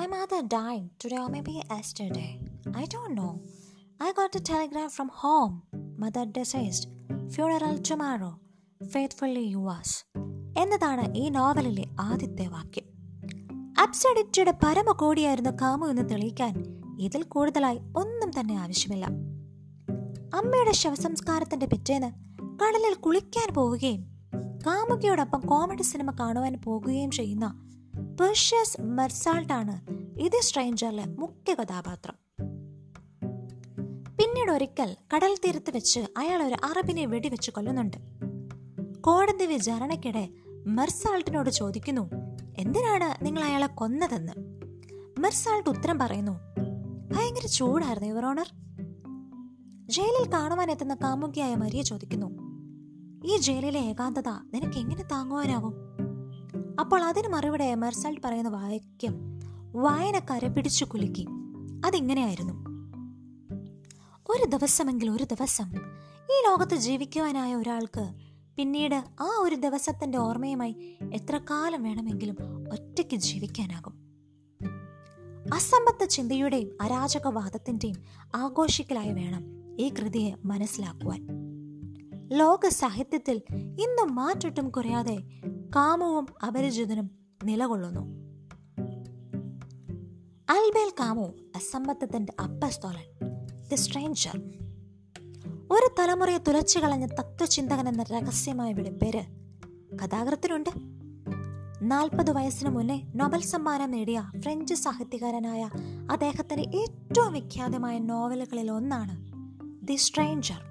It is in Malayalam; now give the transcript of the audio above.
My mother died today or maybe yesterday. I don't know. I got a telegram from home. Mother deceased. Funeral tomorrow. Faithfully yours. എന്നതാണ് ഈ നോവലിലെ ആദ്യത്തെ വാക്യം അബ്സഡിറ്റിയുടെ പരമകോടിയായിരുന്നു കാമു എന്ന് തെളിയിക്കാൻ ഇതിൽ കൂടുതലായി ഒന്നും തന്നെ ആവശ്യമില്ല അമ്മയുടെ ശവസംസ്കാരത്തിന്റെ പിറ്റേന്ന് കടലിൽ കുളിക്കാൻ പോവുകയും കാമുകിയോടൊപ്പം കോമഡി സിനിമ കാണുവാൻ പോകുകയും ചെയ്യുന്ന പെർഷ്യസ് ആണ് ഇത് സ്ട്രേഞ്ചറിലെ മുഖ്യ കഥാപാത്രം. പിന്നീട് ഒരിക്കൽ കടൽ തീരത്ത് വെച്ച് അയാൾ ഒരു അറബിനെ വെടിവെച്ച് കൊല്ലുന്നുണ്ട്. കോടതി വിചാരണയ്ക്കിടെ മെർസാൾട്ടിനോട് ചോദിക്കുന്നു എന്തിനാണ് നിങ്ങൾ അയാളെ കൊന്നതെന്ന്? മെർസാൾട്ട് ഉത്തരം പറയുന്നു ഭയങ്കര ചൂടായിരുന്നു യുവർ ഓണർ ജയിലിൽ കാണുവാൻ എത്തുന്ന കാമുകിയായ മരിയ ചോദിക്കുന്നു ഈ ജയിലിലെ ഏകാന്തത നിനക്ക് എങ്ങനെ താങ്ങുവാനാവും അപ്പോൾ അതിന് മറുപടി എമർസൾട്ട് പറയുന്ന വാക്യം വായനക്കാരെ പിടിച്ചു കുലുക്കി. അതിങ്ങനെയായിരുന്നു. ഒരു ദിവസമെങ്കിൽ ഒരു ദിവസം ഈ ലോകത്ത് ജീവിക്കുവാനായ ഒരാൾക്ക് പിന്നീട് ആ ഒരു ദിവസത്തിന്റെ ഓർമ്മയുമായി എത്ര കാലം വേണമെങ്കിലും ഒറ്റയ്ക്ക് ജീവിക്കാനാകും. അസംബദ്ധ ചിന്തയുടെയും അരാജകവാദത്തിന്റെയും ആഘോഷിക്കലായി വേണം ഈ കൃതിയെ മനസ്സിലാക്കുവാൻ. ലോക സാഹിത്യത്തിൽ ഇന്നും മാറ്റൊട്ടും കുറയാതെ കാമുവും അപരിചിതനും നിലകൊള്ളുന്നു. അൽബേൽ കാമു അസംബദ്ധത്തിന്റെ അപ്പസ്തോലൻ ദി സ്ട്രേഞ്ചർ ഒരു തലമുറയെ തുലച്ചു കളഞ്ഞ തത്വചിന്തകൻ എന്ന രഹസ്യമായ വിളിപ്പേര് കഥാകൃത്തിനുണ്ട് നാൽപ്പത് വയസ്സിന് മുന്നേ നോബൽ സമ്മാനം നേടിയ ഫ്രഞ്ച് സാഹിത്യകാരനായ അദ്ദേഹത്തിന്റെ ഏറ്റവും വിഖ്യാതമായ നോവലുകളിൽ ഒന്നാണ് ദി സ്ട്രേഞ്ചർ